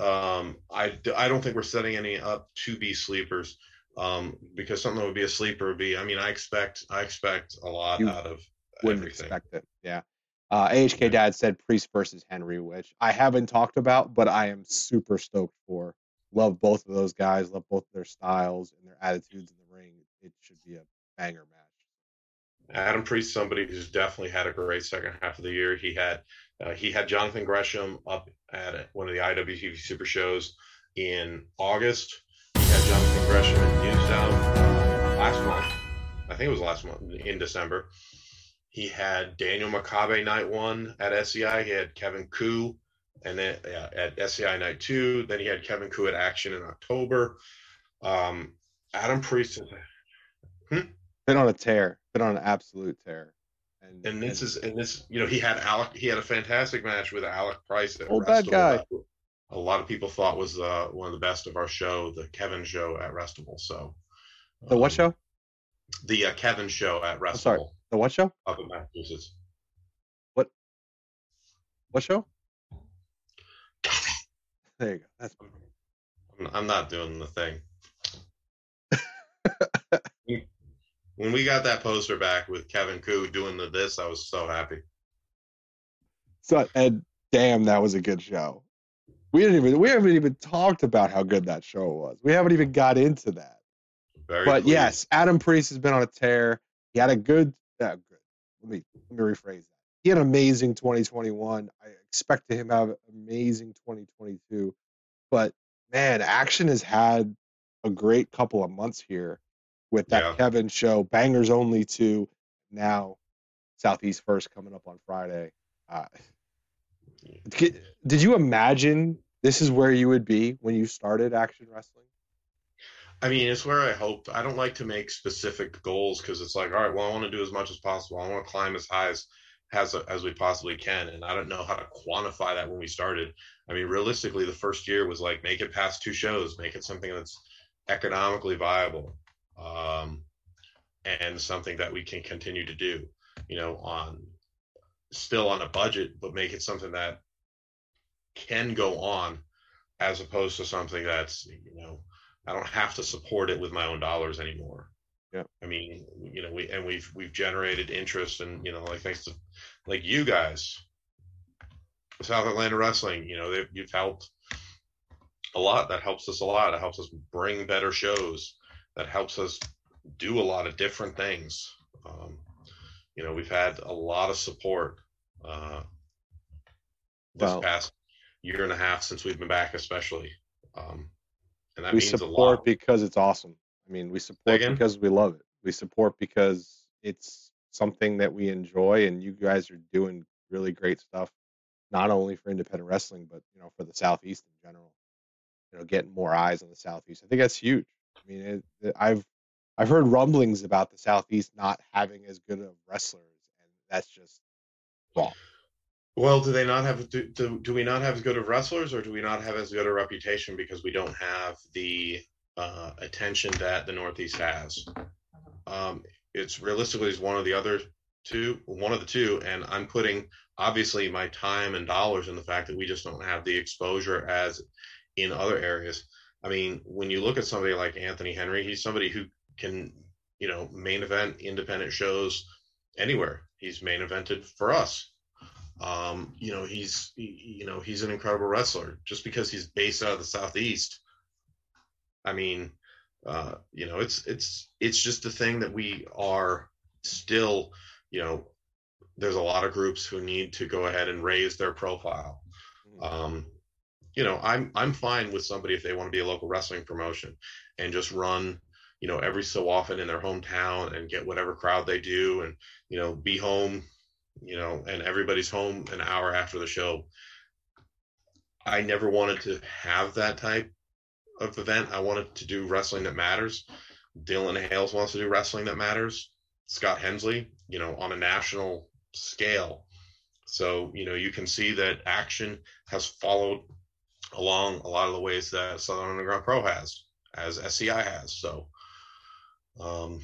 Um, I I don't think we're setting any up to be sleepers. Um, because something that would be a sleeper would be. I mean, I expect I expect a lot You out of Wouldn't everything. expect it. Yeah. Uh, AHK dad said Priest versus Henry, which I haven't talked about, but I am super stoked for. Love both of those guys. Love both their styles and their attitudes in the ring. It should be a banger match. Adam Priest, somebody who's definitely had a great second half of the year. He had uh, he had Jonathan Gresham up at one of the IWTV Super shows in August. He had Jonathan Gresham in Newstown uh, last month. I think it was last month in December. He had Daniel Makabe night one at SCI. He had Kevin Ku and then uh, at SCI night two. Then he had Kevin Ku at Action in October. Um, Adam Priest hmm? been on a tear, been on an absolute tear. And, and this and, is and this you know he had Alec he had a fantastic match with Alec Price. At old bad guy. A lot of people thought was uh, one of the best of our show, the Kevin show at Restival. So the um, what show? The uh, Kevin show at sorry, the what show? Up in Massachusetts. What? What show? There you go. That's. I'm, I'm not doing the thing. when we got that poster back with Kevin Ku doing the this, I was so happy. So and damn, that was a good show. We didn't even we haven't even talked about how good that show was. We haven't even got into that. Very but pleased. yes, Adam Priest has been on a tear. He had a good, uh, good. Let me let me rephrase that. He had an amazing 2021. I expect him to have an amazing 2022. But man, Action has had a great couple of months here with that yeah. Kevin show, Bangers Only two, now Southeast First coming up on Friday. Uh, did you imagine this is where you would be when you started Action Wrestling? I mean, it's where I hope. I don't like to make specific goals because it's like, all right, well, I want to do as much as possible. I want to climb as high as as as we possibly can, and I don't know how to quantify that when we started. I mean, realistically, the first year was like make it past two shows, make it something that's economically viable um, and something that we can continue to do, you know, on still on a budget, but make it something that can go on as opposed to something that's, you know, I don't have to support it with my own dollars anymore. Yeah. I mean, you know, we, and we've, we've generated interest and, you know, like thanks to like you guys, South Atlanta Wrestling, you know, you've helped a lot. That helps us a lot. It helps us bring better shows that helps us do a lot of different things. Um, you know, we've had a lot of support uh, this well, past year and a half since we've been back, especially. Um, and that we means support because it's awesome. I mean, we support because we love it. We support because it's something that we enjoy, and you guys are doing really great stuff, not only for independent wrestling, but you know, for the Southeast in general. You know, getting more eyes on the Southeast. I think that's huge. I mean, it, it, I've I've heard rumblings about the Southeast not having as good of wrestlers, and that's just wrong. Well, do they not have do, do, do we not have as good of wrestlers, or do we not have as good a reputation because we don't have the uh, attention that the Northeast has? Um, it's realistically is one of the other two, one of the two, and I'm putting obviously my time and dollars in the fact that we just don't have the exposure as in other areas. I mean, when you look at somebody like Anthony Henry, he's somebody who can, you know, main event independent shows anywhere. He's main evented for us. Um, you know, he's you know he's an incredible wrestler. Just because he's based out of the southeast, I mean, uh, you know, it's it's it's just a thing that we are still, you know, there's a lot of groups who need to go ahead and raise their profile. Mm-hmm. Um, you know, I'm I'm fine with somebody if they want to be a local wrestling promotion and just run, you know, every so often in their hometown and get whatever crowd they do and, you know, be home, you know, and everybody's home an hour after the show. I never wanted to have that type of event. I wanted to do wrestling that matters. Dylan Hales wants to do wrestling that matters. Scott Hensley, you know, on a national scale. So, you know, you can see that action has followed along a lot of the ways that Southern Underground Pro has, as SCI has. So, um,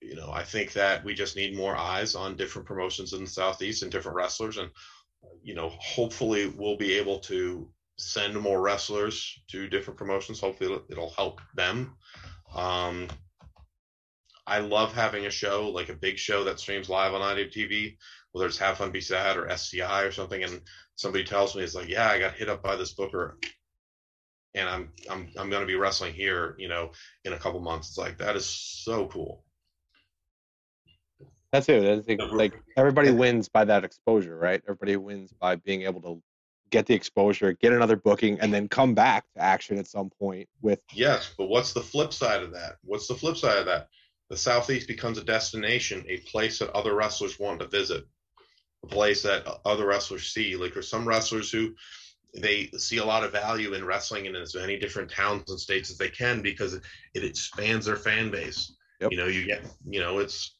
you know, I think that we just need more eyes on different promotions in the Southeast and different wrestlers. And, you know, hopefully we'll be able to send more wrestlers to different promotions. Hopefully it'll, it'll help them. Um, I love having a show like a big show that streams live on IWTV, whether it's Have Fun Be Sad or SCI or something, and somebody tells me it's like, yeah, I got hit up by this booker, and I'm I'm I'm going to be wrestling here, you know, in a couple months. It's like that is so cool. That's it. I think like everybody wins by that exposure, right? Everybody wins by being able to get the exposure, get another booking, and then come back to action at some point with. Yes, but what's the flip side of that? What's the flip side of that? The Southeast becomes a destination, a place that other wrestlers want to visit, a place that other wrestlers see. Like there's some wrestlers who they see a lot of value in wrestling in as many different towns and states as they can because it, expands their fan base. Yep. You know, you get, you know, it's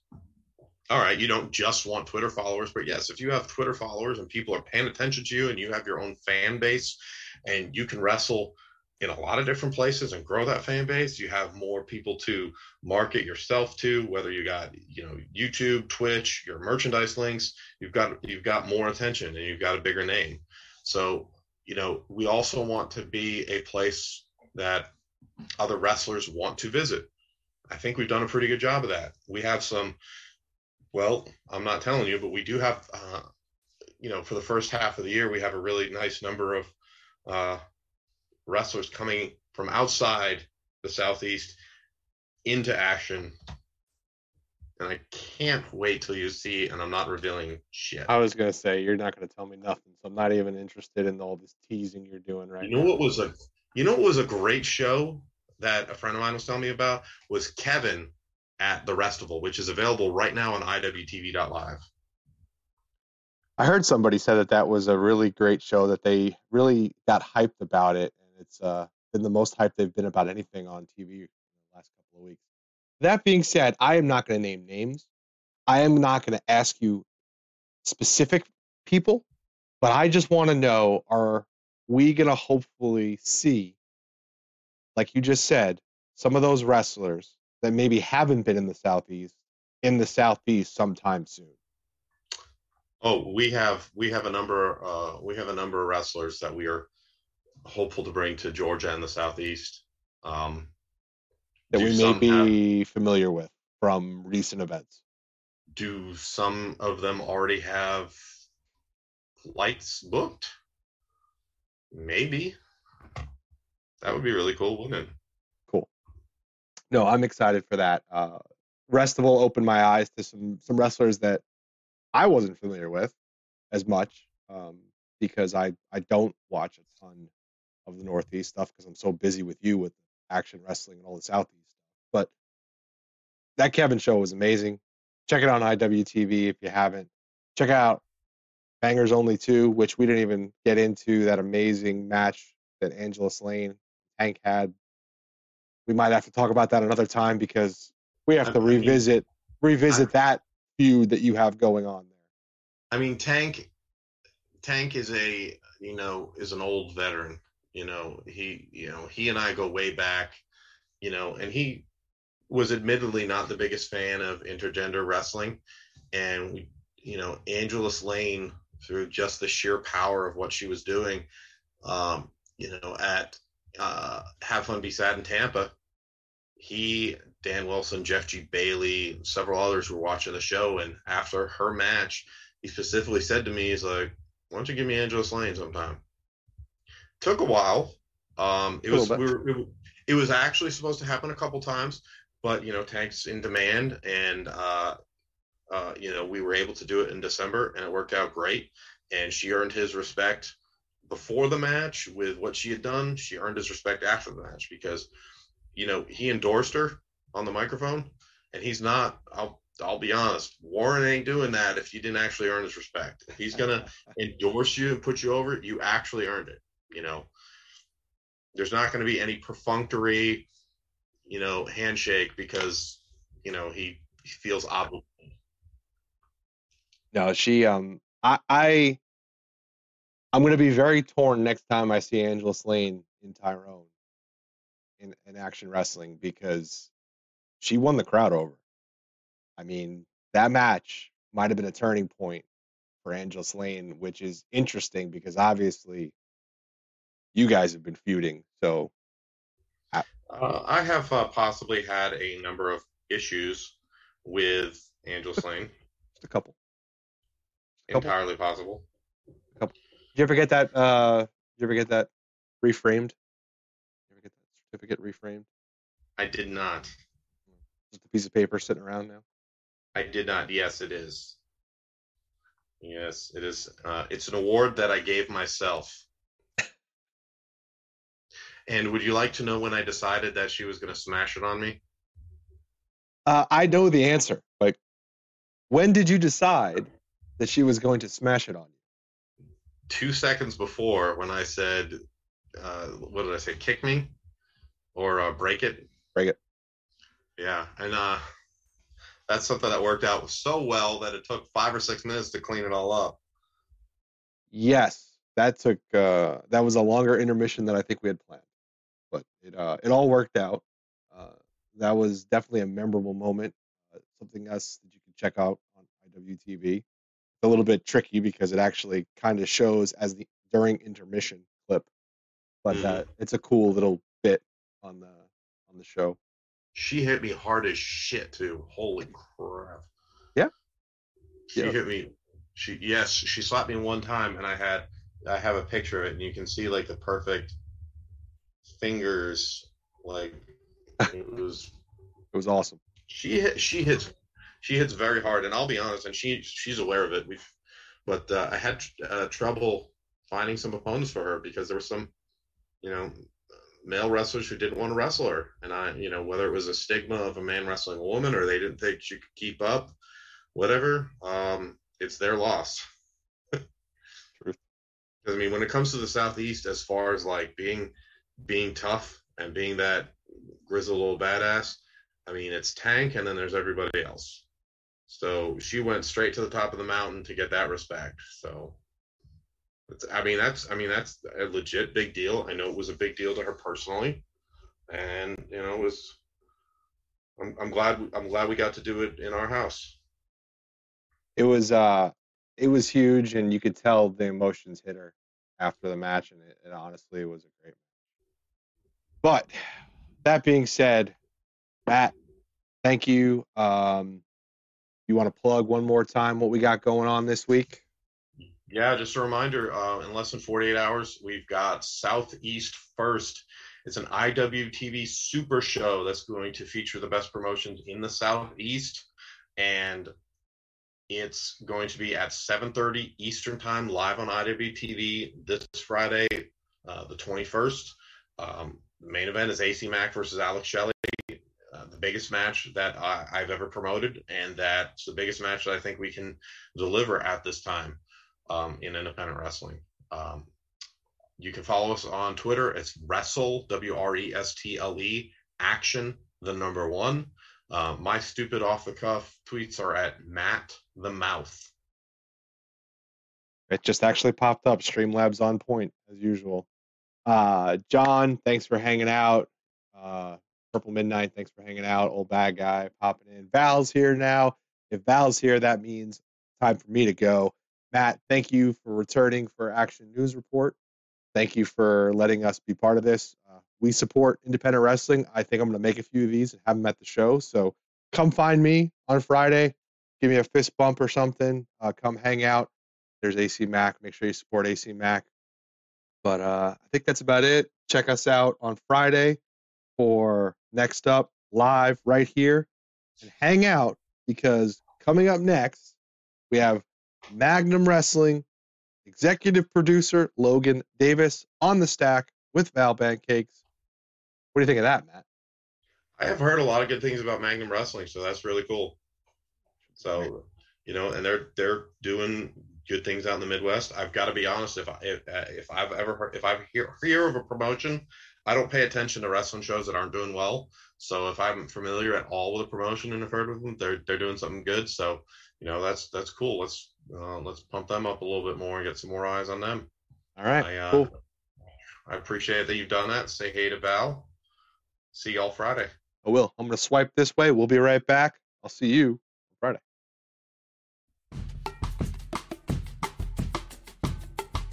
all right. You don't just want Twitter followers, but yes, if you have Twitter followers and people are paying attention to you and you have your own fan base and you can wrestle in a lot of different places and grow that fan base, you have more people to market yourself to, whether you got, you know, YouTube, Twitch, your merchandise links, you've got, you've got more attention and you've got a bigger name. So you know, we also want to be a place that other wrestlers want to visit. I think we've done a pretty good job of that. We have some, well, I'm not telling you, but we do have, uh, you know, for the first half of the year, we have a really nice number of uh, wrestlers coming from outside the Southeast into action and I can't wait till you see. And I'm not revealing shit. I was gonna say you're not gonna tell me nothing, so I'm not even interested in all this teasing you're doing right you know now. what was a you know what was a great show that a friend of mine was telling me about was Kevin at the Restival, which is available right now on IWTV.live. I heard somebody said that that was a really great show that they really got hyped about it, and it's uh, been the most hyped they've been about anything on TV in the last couple of weeks. That being said, I am not going to name names. I am not going to ask you specific people, but I just want to know are we going to hopefully see, like you just said, some of those wrestlers that maybe haven't been in the Southeast in the Southeast sometime soon? Oh, we have we have a number uh, we have a number of wrestlers that we are hopeful to bring to Georgia and the Southeast. Um, that we may be familiar with from recent events. do some of them already have flights booked? Maybe. That would be really cool, wouldn't it? No, I'm excited for that. Uh, Restival opened my eyes to some some wrestlers that I wasn't familiar with as much um, because I I don't watch a ton of the Northeast stuff because I'm so busy with you with action wrestling and all the Southeast stuff. But that Kevin show was amazing. Check it out on IWTV if you haven't. Check out Bangers Only 2, which we didn't even get into that amazing match that Angelus Layne Tank had. We might have to talk about that another time because we have to revisit revisit that feud that you have going on there. I mean, Tank Tank is a you know is an old veteran. You know he you know he and I go way back. You know, and he was admittedly not the biggest fan of intergender wrestling, and we you know Angelus Layne through just the sheer power of what she was doing. Um, you know at uh, Have Fun Be Sad in Tampa, he, Dan Wilson, Jeff G. Bailey, several others were watching the show, and after her match, he specifically said to me, "He's like, why don't you give me Angelus Layne sometime?" Took a while. Um, it was we were, it, it was actually supposed to happen a couple times, but you know, Tank's in demand, and uh, uh, you know, we were able to do it in December, and it worked out great. And she earned his respect before the match with what she had done. She earned his respect after the match because, you know, he endorsed her on the microphone, and he's not. I'll I'll be honest. Warren ain't doing that if you didn't actually earn his respect. If he's gonna endorse you and put you over, you actually earned it. You know, there's not going to be any perfunctory, you know, handshake because you know he, he feels obligated. No, she um I I I'm gonna be very torn next time I see Angelus Layne in Tyrone in, in action wrestling because she won the crowd over. I mean, that match might have been a turning point for Angelus Layne, which is interesting because obviously you guys have been feuding. So Uh, I have uh, possibly had a number of issues with Angelus Layne. just a couple. Couple. Entirely possible. Did you ever get that uh you ever get that reframed? You ever get that certificate reframed? I did not. Just a piece of paper sitting around now. I did not. Yes, it is. Yes, it is. Uh, it's an award that I gave myself. and would you like to know when I decided that she was going to smash it on me? Uh, I know the answer. Like, when did you decide that she was going to smash it on you? Two seconds before, when I said, uh, "What did I say? Kick me or uh, break it." Break it. Yeah, and uh, that's something that worked out so well that it took five or six minutes to clean it all up. Yes, that took uh, that was a longer intermission than I think we had planned, but it uh, it all worked out. Uh, that was definitely a memorable moment. Uh, something else that you can check out on IWTV. A little bit tricky because it actually kind of shows as the during intermission clip, but Mhm. uh, it's a cool little bit on the on the show. She hit me hard as shit too. Holy crap. Yeah. She Yeah. hit me. She yes, she slapped me one time, and I had I have a picture of it, and you can see like the perfect fingers. Like it was. It was awesome. She hit. She hits. She hits very hard, and I'll be honest, and she she's aware of it. We've, but uh, I had uh, trouble finding some opponents for her because there were some, you know, male wrestlers who didn't want to wrestle her, and I, you know, whether it was a stigma of a man wrestling a woman or they didn't think she could keep up, whatever. Um, it's their loss. I mean, when it comes to the southeast, as far as like being being tough and being that grizzled little badass, I mean, it's Tank, and then there's everybody else. So she went straight to the top of the mountain to get that respect. So, I mean, that's I mean that's a legit big deal. I know it was a big deal to her personally, and you know, it was. I'm, I'm glad I'm glad we got to do it in our house. it was uh it was huge and you could tell the emotions hit her after the match and it, it honestly was a great match but that being said matt thank you um you want to plug one more time what we got going on this week Yeah, just a reminder. Uh, in less than 48 hours, we've got Southeast First. It's an IWTV Super Show that's going to feature the best promotions in the Southeast, and it's going to be at 7:30 Eastern Time, live on IWTV this Friday, uh, the 21st. Um, the main event is AC Mack versus Alex Shelley. Uh, the biggest match that I, I've ever promoted, and that's the biggest match that I think we can deliver at this time um, in independent wrestling. Um, you can follow us on Twitter. It's Wrestle W R E S T L E Action the number one. Uh, my stupid off the cuff tweets are at Matt the Mouth. it just actually popped up streamlabs on point as usual uh john thanks for hanging out uh purple midnight thanks for hanging out old bad guy popping in. Val's here now. If val's here that means time for me to go. Matt thank you for returning for action news report. Thank you for letting us be part of this. Uh, we support independent wrestling. I think i'm going to make a few of these and have them at the show. So come find me on friday. Give me a fist bump or something. Uh, come hang out. There's AC Mack. Make sure you support AC Mack. But uh, I think that's about it. Check us out on Friday for next up live right here and hang out because coming up next we have Magnum Wrestling executive producer Logan Davis on the stack with Val Pancakes. What do you think of that, Matt? I have heard a lot of good things about Magnum Wrestling, so that's really cool. So, you know, and they're they're doing good things out in the Midwest. I've got to be honest. If I if, if I've ever heard, if I hear hear of a promotion, I don't pay attention to wrestling shows that aren't doing well. So if I'm familiar at all with a promotion and have heard of them, they're they're doing something good. So you know that's that's cool. Let's uh, let's pump them up a little bit more and get some more eyes on them. All right, I, uh, cool. I appreciate that you've done that. Say hey to Val. See y'all Friday. I will. I'm going to swipe this way. We'll be right back. I'll see you